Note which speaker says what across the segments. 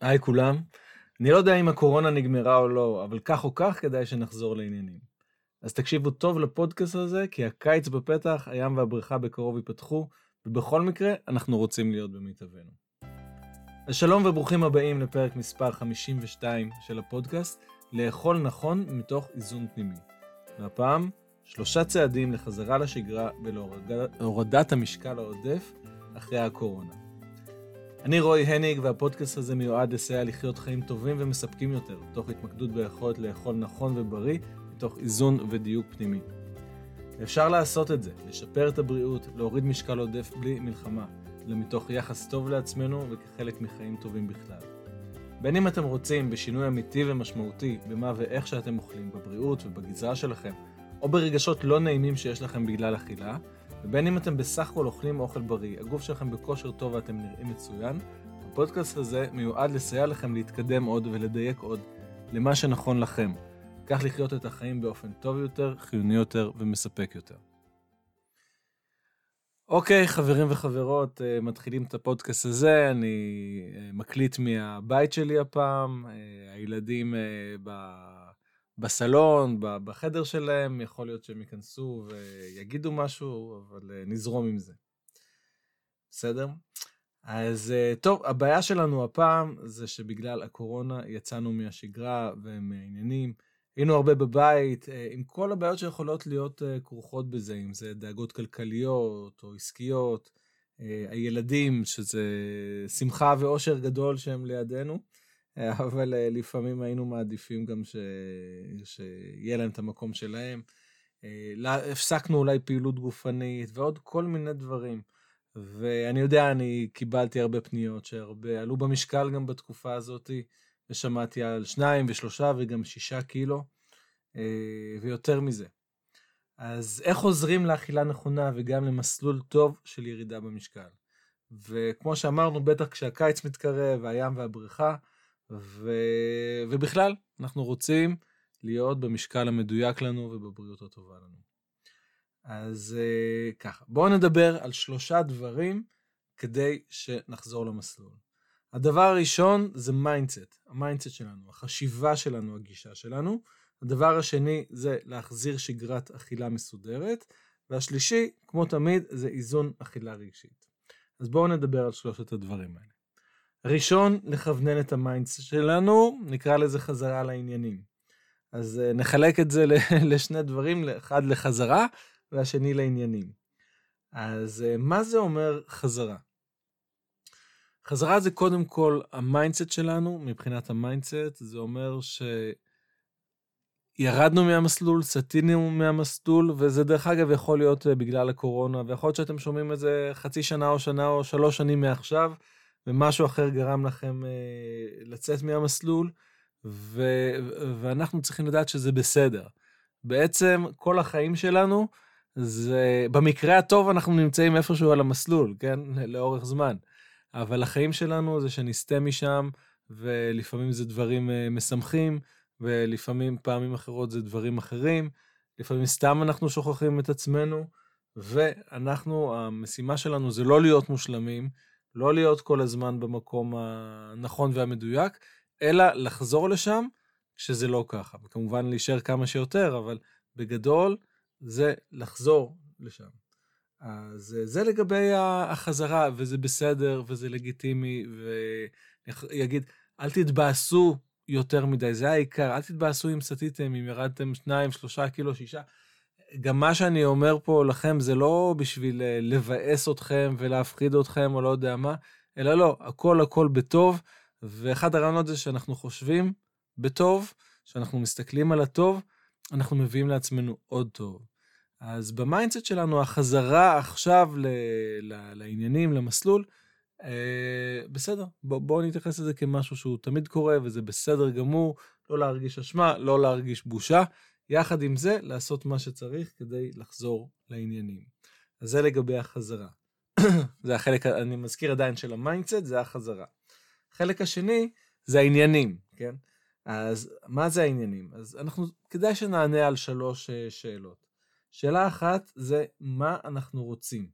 Speaker 1: היי כולם. אני לא יודע אם הקורונה נגמרה או לא, אבל כך או כך כדאי שנחזור לעניינים. אז תקשיבו טוב לפודקאסט הזה, כי הקיץ בפתח, הים והבריכה בקרוב ייפתחו, ובכל מקרה, אנחנו רוצים להיות במיטבנו. אז שלום וברוכים הבאים לפרק מספר 52 של הפודקאסט, לאכול נכון מתוך איזון פנימי. והפעם, שלושה צעדים לחזרה לשגרה ולהורדת המשקל העודף אחרי הקורונה. אני רועי הניג והפודקאסט הזה מיועד לסייע לחיות חיים טובים ומספקים יותר, תוך התמקדות ביכולת לאכול נכון ובריא, מתוך איזון ודיוק פנימי. אפשר לעשות את זה, לשפר את הבריאות, להוריד משקל עודף בלי מלחמה, אלא מתוך יחס טוב לעצמנו וכחלק מחיים טובים בכלל. בין אם אתם רוצים בשינוי אמיתי ומשמעותי במה ואיך שאתם אוכלים, בבריאות ובגזרה שלכם, או ברגשות לא נעימים שיש לכם בגלל אכילה, ובין אם אתם בסך הכל אוכלים אוכל בריא, הגוף שלכם בכושר טוב ואתם נראים מצוין, הפודקאסט הזה מיועד לסייע לכם להתקדם עוד ולדייק עוד למה שנכון לכם. כך לחיות את החיים באופן טוב יותר, חיוני יותר ומספק יותר. אוקיי, חברים וחברות, אה, מתחילים את הפודקאסט הזה, אני אה, מקליט מהבית שלי הפעם, אה, הילדים בסלון, בחדר שלהם, יכול להיות שהם ייכנסו ויגידו משהו, אבל אה, נזרום עם זה. בסדר? אז אה, טוב, הבעיה שלנו הפעם זה שבגלל הקורונה יצאנו מהשגרה ומהעניינים. היינו הרבה בבית, אה, עם כל הבעיות שיכולות להיות כרוכות בזה, אם זה דאגות כלכליות או עסקיות, הילדים, שזה שמחה ואושר גדול שהם לידינו. אבל אה, לפעמים היינו מעדיפים גם ש... שיהיה להם את המקום שלהם. אה, הפסקנו אולי פעילות גופנית ועוד כל מיני דברים. ואני יודע, אני קיבלתי הרבה פניות שהרבה עלו במשקל גם בתקופה הזאת, ושמעתי על שניים ושלושה וגם שישה קילו, אה, ויותר מזה. אז איך עוזרים לאכילה נכונה וגם למסלול טוב של ירידה במשקל? וכמו שאמרנו, בטח כשהקיץ מתקרב, הים והבריכה, ו... ובכלל, אנחנו רוצים להיות במשקל המדויק לנו ובבריאות הטובה לנו. אז אה, ככה, בואו נדבר על שלושה דברים כדי שנחזור למסלול. הדבר הראשון זה mindset, ה mindset שלנו, החשיבה שלנו, הגישה שלנו. הדבר השני זה להחזיר שגרת אכילה מסודרת. והשלישי, כמו תמיד, זה איזון אכילה רגשית. אז בואו נדבר על שלושת הדברים האלה. ראשון, לכוונן את ה mindset שלנו, נקרא לזה חזרה לעניינים. אז אה, נחלק את זה לשני דברים, אחד לחזרה והשני לעניינים. אז אה, מה זה אומר חזרה? חזרה זה קודם כל ה mindset שלנו, מבחינת ה mindset, זה אומר שירדנו מהמסלול, סטינו מהמסלול, וזה דרך אגב יכול להיות אה, בגלל הקורונה, ויכול להיות שאתם שומעים את זה חצי שנה או שנה או שלוש שנים מעכשיו, ומשהו אחר גרם לכם אה, לצאת מהמסלול, ו, ואנחנו צריכים לדעת שזה בסדר. בעצם כל החיים שלנו, זה, במקרה הטוב אנחנו נמצאים איפשהו על המסלול, כן? לאורך זמן. אבל החיים שלנו זה שנסטה משם, ולפעמים זה דברים אה, משמחים, ולפעמים, פעמים אחרות זה דברים אחרים. לפעמים סתם אנחנו שוכחים את עצמנו, ואנחנו, המשימה שלנו זה לא להיות מושלמים, לא להיות כל הזמן במקום הנכון והמדויק, אלא לחזור לשם כשזה לא ככה. וכמובן להישאר כמה שיותר, אבל בגדול זה לחזור לשם. אז זה לגבי החזרה, וזה בסדר, וזה לגיטימי, ויגיד, אל תתבאסו יותר מדי, זה העיקר, אל תתבאסו אם סטיתם, אם ירדתם שניים, שלושה קילו, שישה. גם מה שאני אומר פה לכם זה לא בשביל אה, לבאס אתכם ולהפחיד אתכם או לא יודע מה, אלא לא, הכל הכל בטוב, ואחד הרעיונות זה שאנחנו חושבים בטוב, שאנחנו מסתכלים על הטוב, אנחנו מביאים לעצמנו עוד טוב. אז ב mindset שלנו, החזרה עכשיו ל, ל, לעניינים, למסלול, אה, בסדר, בואו בוא נתייחס לזה כמשהו שהוא תמיד קורה, וזה בסדר גמור, לא להרגיש אשמה, לא להרגיש בושה. יחד עם זה, לעשות מה שצריך כדי לחזור לעניינים. אז זה לגבי החזרה. זה החלק, אני מזכיר עדיין של ה mindset, זה החזרה. החלק השני זה העניינים, כן? אז מה זה העניינים? אז אנחנו, כדאי שנענה על שלוש אה, שאלות. שאלה אחת זה מה אנחנו רוצים.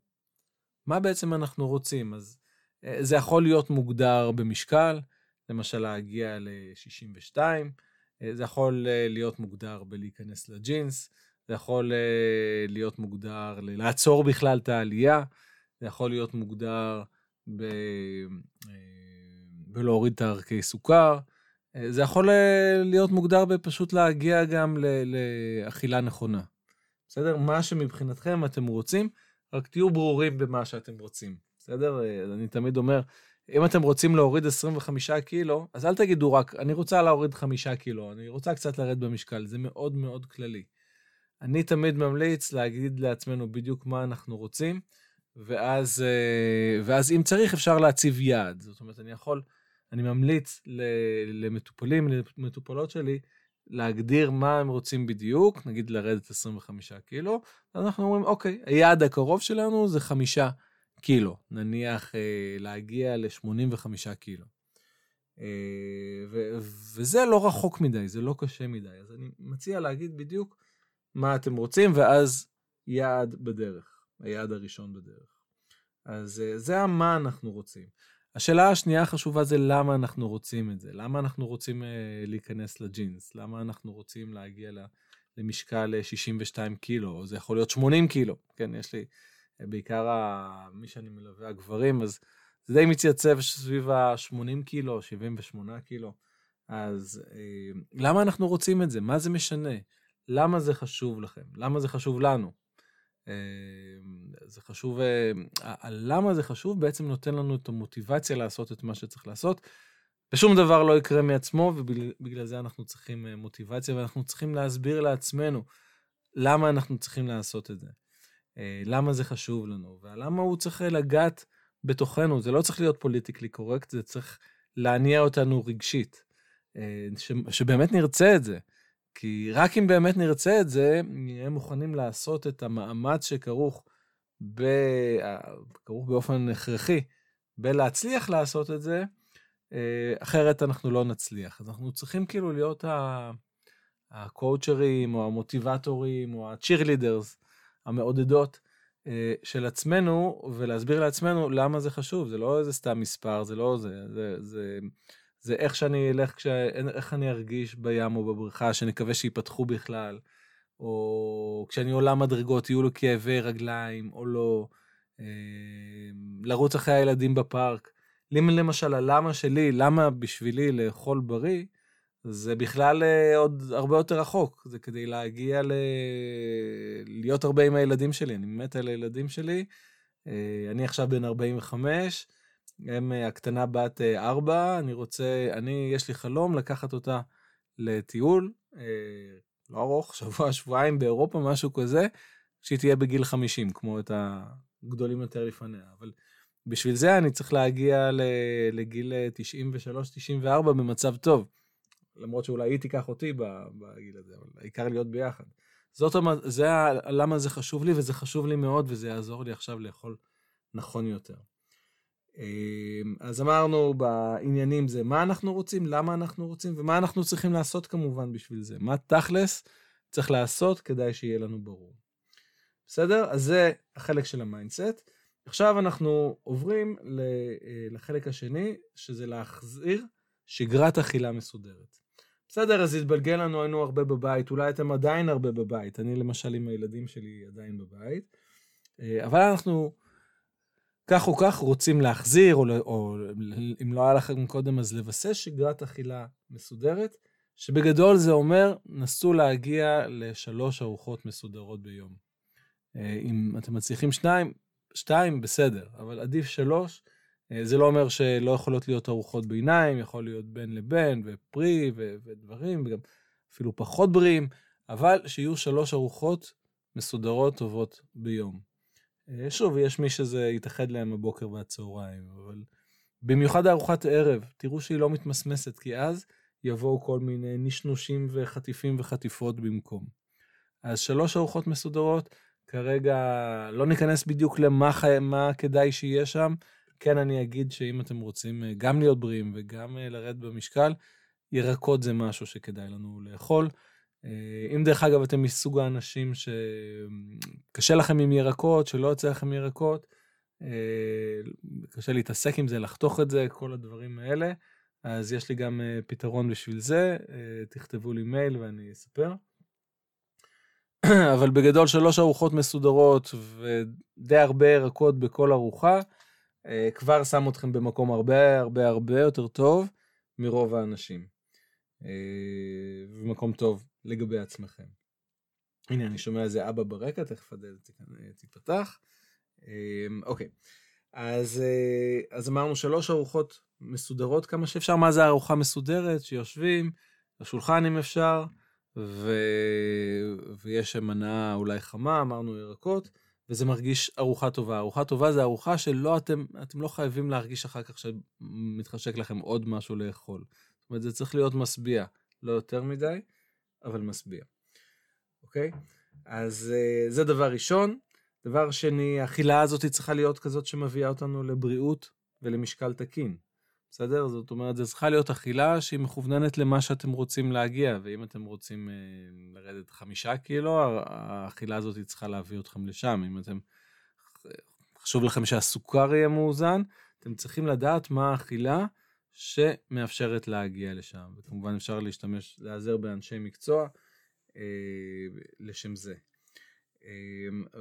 Speaker 1: מה בעצם אנחנו רוצים? אז אה, זה יכול להיות מוגדר במשקל, למשל להגיע ל-62, זה יכול להיות מוגדר בלהיכנס לג'ינס, זה יכול להיות מוגדר לעצור בכלל את העלייה, זה יכול להיות מוגדר ב... בלהוריד את הערכי סוכר, זה יכול להיות מוגדר בפשוט להגיע גם לאכילה נכונה. בסדר? מה שמבחינתכם אתם רוצים, רק תהיו ברורים במה שאתם רוצים. בסדר? אני תמיד אומר, אם אתם רוצים להוריד 25 קילו, אז אל תגידו רק, אני רוצה להוריד 5 קילו, אני רוצה קצת לרדת במשקל, זה מאוד מאוד כללי. אני תמיד ממליץ להגיד לעצמנו בדיוק מה אנחנו רוצים, ואז, אה, ואז אם צריך אפשר להציב יעד. זאת אומרת, אני יכול, אני ממליץ למטופלים, למטופלות שלי, להגדיר מה הם רוצים בדיוק, נגיד לרדת 25 קילו, אז אנחנו אומרים, אוקיי, היעד הקרוב שלנו זה חמישה קילו, נניח אה, להגיע ל-85 קילו. אה, ו- וזה לא רחוק מדי, זה לא קשה מדי, אז אני מציע להגיד בדיוק מה אתם רוצים, ואז יעד בדרך, היעד הראשון בדרך. אז אה, זה מה אנחנו רוצים. השאלה השנייה החשובה זה למה אנחנו רוצים את זה, למה אנחנו רוצים uh, להיכנס לג'ינס, למה אנחנו רוצים להגיע למשקל 62 אה, קילו, או זה יכול להיות 80 קילו, כן, יש לי, בעיקר מי שאני מלווה הגברים, אז זה די מתייצב סביב ה-80 קילו, 78 קילו, אז uh, למה אנחנו רוצים את זה? מה זה משנה? למה זה חשוב לכם? למה זה חשוב לנו? אמ, זה חשוב, הלמה אה, זה חשוב בעצם נותן לנו את המוטיבציה לעשות את מה שצריך לעשות. ושום דבר לא יקרה מעצמו, ובגלל זה אנחנו צריכים אה, מוטיבציה, ואנחנו צריכים להסביר לעצמנו למה אנחנו צריכים לעשות את זה. אה, למה זה חשוב לנו, ולמה הוא צריך לגעת בתוכנו. זה לא צריך להיות פוליטיקלי קורקט, זה צריך להניע אותנו רגשית. שבאמת נרצה את זה. כי רק אם באמת נרצה את זה, נהיה מוכנים לעשות את המאמץ שכרוך ב... כרוך באופן הכרחי בלהצליח לעשות את זה, אה, אחרת אנחנו לא נצליח. אז אנחנו צריכים כאילו להיות הקואוצ'רים, או המוטיבטורים, או הצ'ירלידרס, המעודדות אה, של עצמנו, ולהסביר לעצמנו למה זה חשוב. זה לא איזה סתם מספר, זה לא זה, זה, זה זה איך שאני אלך, כשה, איך אני ארגיש בים או בבריכה, שנקווה שיפתחו בכלל, או כשאני עולה מדרגות, יהיו לו כאבי רגליים או לא, אה, לרוץ אחרי הילדים בפארק. למשל, הלמה שלי, למה בשבילי לאכול בריא, זה בכלל אה, עוד הרבה יותר רחוק. זה כדי להגיע ל... להיות הרבה עם הילדים שלי. אני מת על הילדים שלי. אה, אני עכשיו בן 45, הם אה, הקטנה בת אה, ארבע, אני רוצה, אני, יש לי חלום לקחת אותה לטיול, לא ארוך, שבוע, שבועיים באירופה, משהו כזה, שהיא תהיה בגיל 50, כמו את הגדולים יותר לפניה. אבל בשביל זה אני צריך להגיע לגיל 93-94 במצב טוב. למרות שאולי היא תיקח אותי בגיל הזה, אבל העיקר להיות ביחד. זאת, זה למה זה חשוב לי, וזה חשוב לי מאוד, וזה יעזור לי עכשיו לאכול נכון יותר. אמ, אז אמרנו בעניינים זה מה אנחנו רוצים, למה אנחנו רוצים, ומה אנחנו צריכים לעשות כמובן בשביל זה. מה תכלס צריך לעשות כדאי שיהיה לנו ברור. בסדר? אז זה החלק של ה mindset. עכשיו אנחנו עוברים אה, לחלק השני, שזה להחזיר שגרת אכילה מסודרת. בסדר, אז התבלגל לנו, היינו הרבה בבית, אולי אתם עדיין הרבה בבית, אני למשל עם הילדים שלי עדיין בבית, אה, אבל אנחנו כך או כך רוצים להחזיר, או, או אם לא היה לכם קודם אז לבסס שגרת אכילה מסודרת, שבגדול זה אומר, נסו להגיע לשלוש ארוחות מסודרות ביום. אה, אם אתם מצליחים שניים, שתיים, בסדר, אבל עדיף שלוש. אה, זה לא אומר שלא יכולות להיות ארוחות ביניים, יכול להיות בין לבין, ופרי ו- ודברים, וגם אפילו פחות בריאים, אבל שיהיו שלוש ארוחות מסודרות טובות ביום. אה, שוב, יש מי שזה יתאחד להם הבוקר והצהריים, אבל במיוחד ארוחת ערב, תראו שהיא לא מתמסמסת, כי אז יבואו כל מיני נשנושים וחטיפים וחטיפות במקום. אז שלוש ארוחות מסודרות, כרגע לא ניכנס בדיוק למה מה כדאי שיהיה שם. כן, אני אגיד שאם אתם רוצים אה, גם להיות בריאים וגם אה, לרדת במשקל, ירקות זה משהו שכדאי לנו לאכול. אה, אם דרך אגב אתם מסוג האנשים שקשה לכם עם ירקות, שלא יוצא לכם ירקות, קשה להתעסק עם זה, לחתוך את זה, כל הדברים האלה, אז יש לי גם פתרון בשביל זה, תכתבו לי מייל ואני אספר. אבל בגדול שלוש ארוחות מסודרות ודי הרבה ירקות בכל ארוחה, כבר שם אתכם במקום הרבה הרבה הרבה יותר טוב מרוב האנשים. Uh, ומקום טוב לגבי עצמכם. הנה, אני שומע איזה אבא ברקע, תכף הדלת תיפתח. אוקיי, אז, אז אמרנו שלוש ארוחות מסודרות כמה שאפשר. מה זה ארוחה מסודרת? שיושבים, לשולחן אם אפשר, ו... ויש מנה אולי חמה, אמרנו ירקות, וזה מרגיש ארוחה טובה. ארוחה טובה זה ארוחה שלא אתם, אתם לא חייבים להרגיש אחר כך שמתחשק לכם עוד משהו לאכול. זאת אומרת, זה צריך להיות משביע, לא יותר מדי, אבל משביע. אוקיי? אז uh, זה דבר ראשון. דבר שני, האכילה הזאת צריכה להיות כזאת שמביאה אותנו לבריאות ולמשקל תקין. בסדר? זאת אומרת, זו צריכה להיות אכילה שהיא מכווננת למה שאתם רוצים להגיע, ואם אתם רוצים אה, לרדת חמישה קילו, האכילה הזאת צריכה להביא אתכם לשם. אם אתם, חשוב לכם שהסוכר יהיה מאוזן, אתם צריכים לדעת מה האכילה שמאפשרת להגיע לשם. וכמובן אפשר להשתמש, להיעזר באנשי מקצוע אה, לשם זה. אה,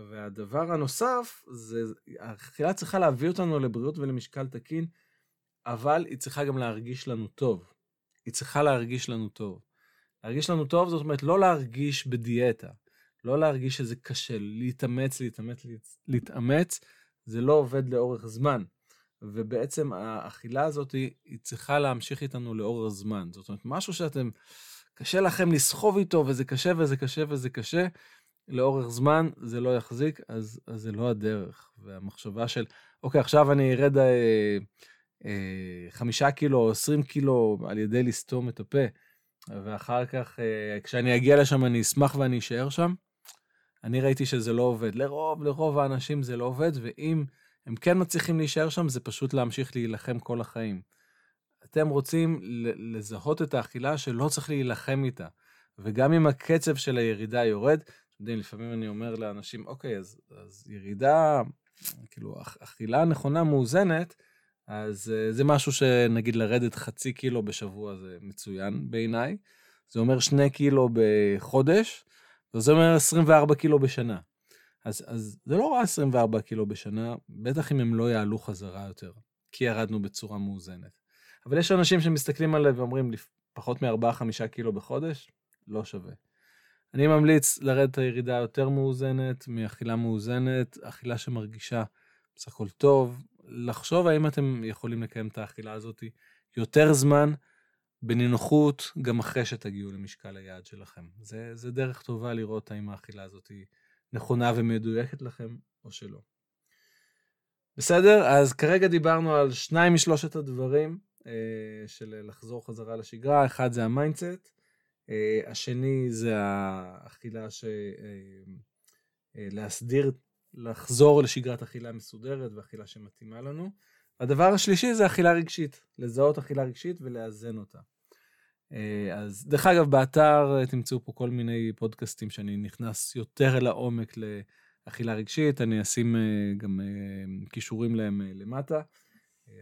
Speaker 1: והדבר הנוסף, זה, האכילה צריכה להביא אותנו לבריאות ולמשקל תקין. אבל היא צריכה גם להרגיש לנו טוב. היא צריכה להרגיש לנו טוב. להרגיש לנו טוב זאת אומרת לא להרגיש בדיאטה, לא להרגיש שזה קשה, להתאמץ, להתאמץ, להתאמץ, זה לא עובד לאורך זמן. ובעצם האכילה הזאת היא, היא צריכה להמשיך איתנו לאורך זמן. זאת אומרת, משהו שאתם, קשה לכם לסחוב איתו, וזה קשה וזה קשה וזה קשה, לאורך זמן זה לא יחזיק, אז, אז זה לא הדרך. והמחשבה של, אוקיי, עכשיו אני ארד... אה, חמישה קילו או עשרים קילו על ידי לסתום את הפה, ואחר כך, אה, כשאני אגיע לשם אני אשמח ואני אשאר שם. אני ראיתי שזה לא עובד. לרוב, לרוב האנשים זה לא עובד, ואם הם כן מצליחים להישאר שם, זה פשוט להמשיך להילחם כל החיים. אתם רוצים לזהות את האכילה שלא צריך להילחם איתה. וגם אם הקצב של הירידה יורד, אתם יודעים, לפעמים אני אומר לאנשים, אוקיי, אז, אז ירידה, כאילו, אכילה נכונה, מאוזנת, אז uh, זה משהו שנגיד לרדת חצי קילו בשבוע זה מצוין בעיניי. זה אומר שני קילו בחודש, וזה אומר 24 קילו בשנה. אז, אז זה לא רע 24 קילו בשנה, בטח אם הם לא יעלו חזרה יותר, כי ירדנו בצורה מאוזנת. אבל יש אנשים שמסתכלים עליהם ואומרים, פחות מ-4-5 קילו בחודש, לא שווה. אני ממליץ לרדת הירידה יותר מאוזנת, מאכילה מאוזנת, אכילה שמרגישה בסך הכל טוב, לחשוב האם אתם יכולים לקיים את האכילה הזאת יותר זמן, בנינוחות, גם אחרי שתגיעו למשקל היעד שלכם. זה, זה דרך טובה לראות האם האכילה הזאת נכונה ומדויקת לכם או שלא. בסדר? אז כרגע דיברנו על שניים משלושת הדברים אה, של לחזור חזרה לשגרה. אחד זה ה mindset, אה, השני זה האכילה ש... אה, אה, להסדיר לחזור לשגרת אכילה מסודרת ואכילה שמתאימה לנו. הדבר השלישי זה אכילה רגשית, לזהות אכילה רגשית ולאזן אותה. אה, אז דרך אגב, באתר אה, תמצאו פה כל מיני פודקאסטים שאני נכנס יותר אל העומק לאכילה רגשית, אני אשים אה, גם כישורים להם למטה.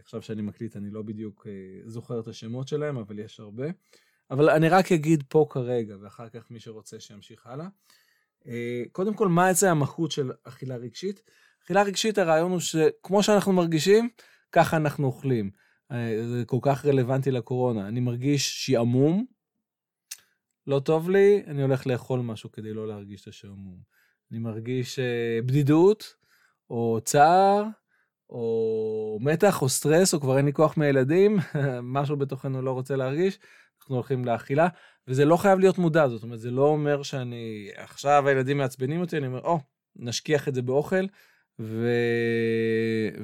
Speaker 1: עכשיו שאני מקליט אני לא בדיוק זוכר את השמות שלהם, אבל יש הרבה. אבל אני רק אגיד פה כרגע, ואחר כך מי שרוצה שימשיך הלאה. אה, קודם כל, מה זה המהות של אכילה רגשית? אכילה רגשית, הרעיון הוא שכמו שאנחנו מרגישים, ככה אנחנו אוכלים. אה, זה כל כך רלוונטי לקורונה. אני מרגיש שעמום, לא טוב לי, אני הולך לאכול משהו כדי לא להרגיש את השעמום. אני מרגיש אה, בדידות, או צער, או מתח, או סטרס, או כבר אין לי כוח מהילדים, משהו בתוכנו לא רוצה להרגיש, אנחנו הולכים לאכילה, וזה לא חייב להיות מודע, זאת אומרת, זה לא אומר שאני, עכשיו הילדים מעצבנים אותי, אני אומר, או, oh, נשכיח את זה באוכל, ו...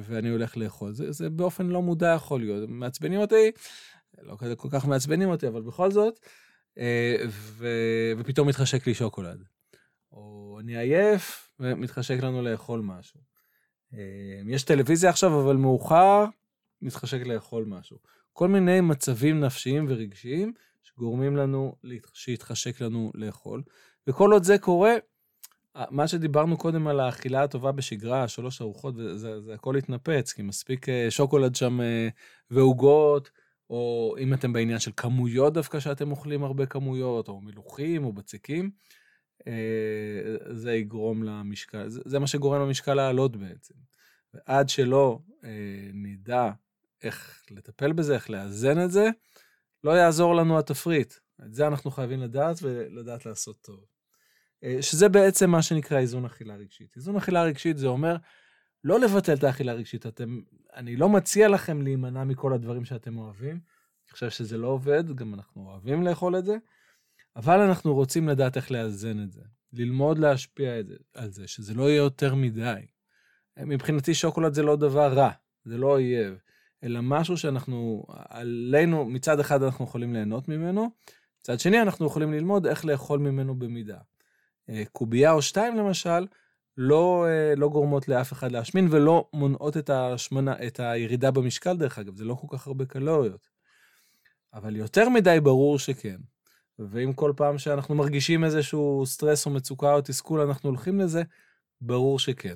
Speaker 1: ואני הולך לאכול. זה, זה באופן לא מודע יכול להיות. מעצבנים אותי, לא כל כך מעצבנים אותי, אבל בכל זאת, אה, ו... ופתאום מתחשק לי שוקולד. או אני עייף ומתחשק לנו לאכול משהו. אה, יש טלוויזיה עכשיו, אבל מאוחר, מתחשק לאכול משהו. כל מיני מצבים נפשיים ורגשיים שגורמים לנו, שיתחשק לנו לאכול. וכל עוד זה קורה, מה שדיברנו קודם על האכילה הטובה בשגרה, שלוש ארוחות, זה, זה הכל התנפץ, כי מספיק אה, שוקולד שם אה, ועוגות, או אם אתם בעניין של כמויות דווקא שאתם אוכלים הרבה כמויות, או מלוכים או בצקים, אה, זה יגרום למשקל, זה, מה שגורם למשקל לעלות בעצם. ועד שלא נדע איך לטפל בזה, איך לאזן את זה, לא יעזור לנו התפריט. את זה אנחנו חייבים לדעת ולדעת לעשות טוב. אה, שזה בעצם מה שנקרא איזון אכילה רגשית. איזון אכילה רגשית זה אומר לא לבטל את האכילה הרגשית. אתם, אני לא מציע לכם להימנע מכל הדברים שאתם אוהבים. אני חושב שזה לא עובד, גם אנחנו אוהבים לאכול את זה, אבל אנחנו רוצים לדעת איך לאזן את זה. ללמוד להשפיע על זה, שזה לא יהיה יותר מדי. מבחינתי שוקולד זה לא דבר רע, זה לא אויב, אלא משהו שאנחנו, עלינו, מצד אחד אנחנו יכולים ליהנות ממנו, מצד שני אנחנו יכולים ללמוד איך לאכול ממנו במידה. אה, קובייה או שתיים למשל, לא, אה, לא גורמות לאף אחד להשמין ולא מונעות את, השמנה, את הירידה במשקל דרך אגב, זה לא כל כך הרבה קלוריות. אבל יותר מדי ברור שכן. ואם כל פעם שאנחנו מרגישים איזשהו סטרס או מצוקה או תסכול אנחנו הולכים לזה, ברור שכן.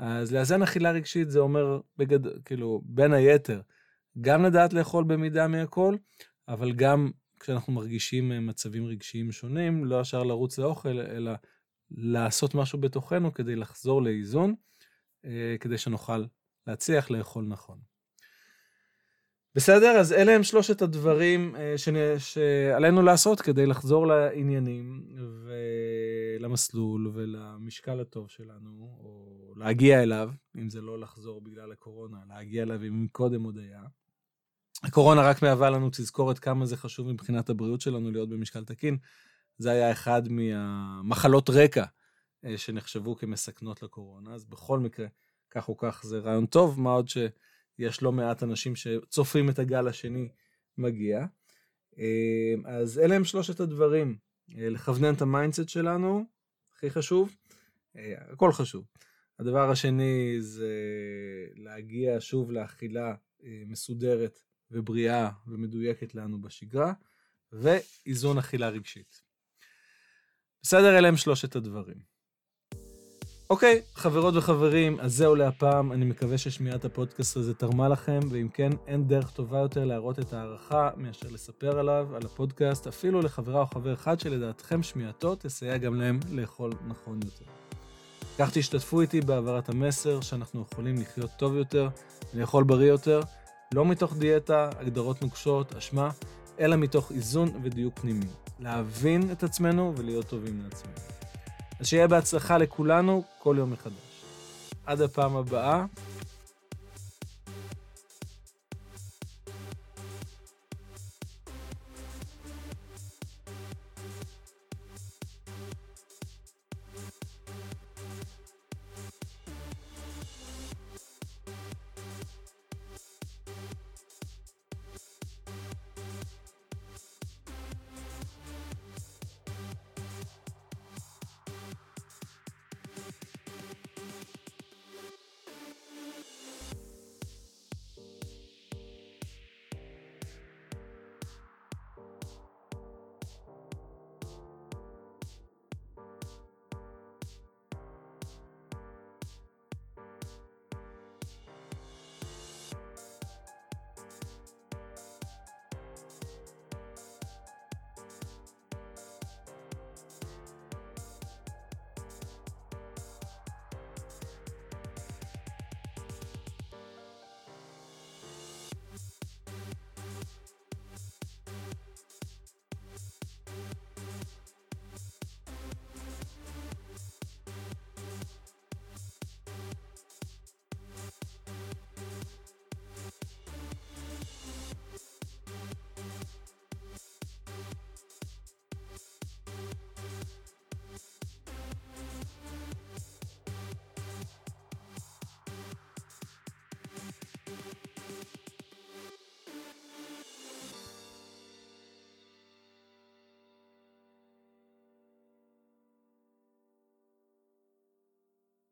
Speaker 1: אז לאזן אכילה רגשית זה אומר, בגד... כאילו, בין היתר, גם לדעת לאכול במידה מהכל, אבל גם כשאנחנו מרגישים אה, מצבים רגשיים שונים, לא ישר לרוץ לאוכל, אלא לעשות משהו בתוכנו כדי לחזור לאיזון, אה, כדי שנוכל להצליח לאכול נכון. בסדר? אז אלה הם שלושת הדברים אה, שעלינו לעשות כדי לחזור לעניינים ולמסלול ולמשקל הטוב שלנו, או להגיע אליו, אם זה לא לחזור בגלל הקורונה, להגיע אליו אם קודם עוד היה. הקורונה רק מהווה לנו תזכורת כמה זה חשוב מבחינת הבריאות שלנו להיות במשקל תקין. זה היה אחד מהמחלות רקע אה, שנחשבו כמסכנות לקורונה, אז בכל מקרה, כך או כך זה רעיון טוב, מה עוד שיש לא מעט אנשים שצופים את הגל השני מגיע. אה, אז אלה הם שלושת הדברים, אה, לכוונן את ה mindset שלנו, הכי חשוב, הכל חשוב. הדבר השני זה להגיע שוב לאכילה מסודרת ובריאה ומדויקת לנו בשגרה, ואיזון אכילה רגשית. בסדר, אלה הם שלושת הדברים. אוקיי, חברות וחברים, אז זהו להפעם. אני מקווה ששמיעת הפודקאסט הזה תרמה לכם, ואם כן, אין דרך טובה יותר להראות את ההערכה מאשר לספר עליו, על הפודקאסט, אפילו לחברה או חבר אחד שלדעתכם שמיעתו תסייע גם להם לאכול נכון יותר. כך תשתתפו איתי בהעברת המסר שאנחנו יכולים לחיות טוב יותר, לאכול בריא יותר, לא מתוך דיאטה, הגדרות נוקשות, אשמה, אלא מתוך איזון ודיוק פנימי. להבין את עצמנו ולהיות טובים לעצמנו. אז שיהיה בהצלחה לכולנו כל יום מחדש. עד הפעם הבאה,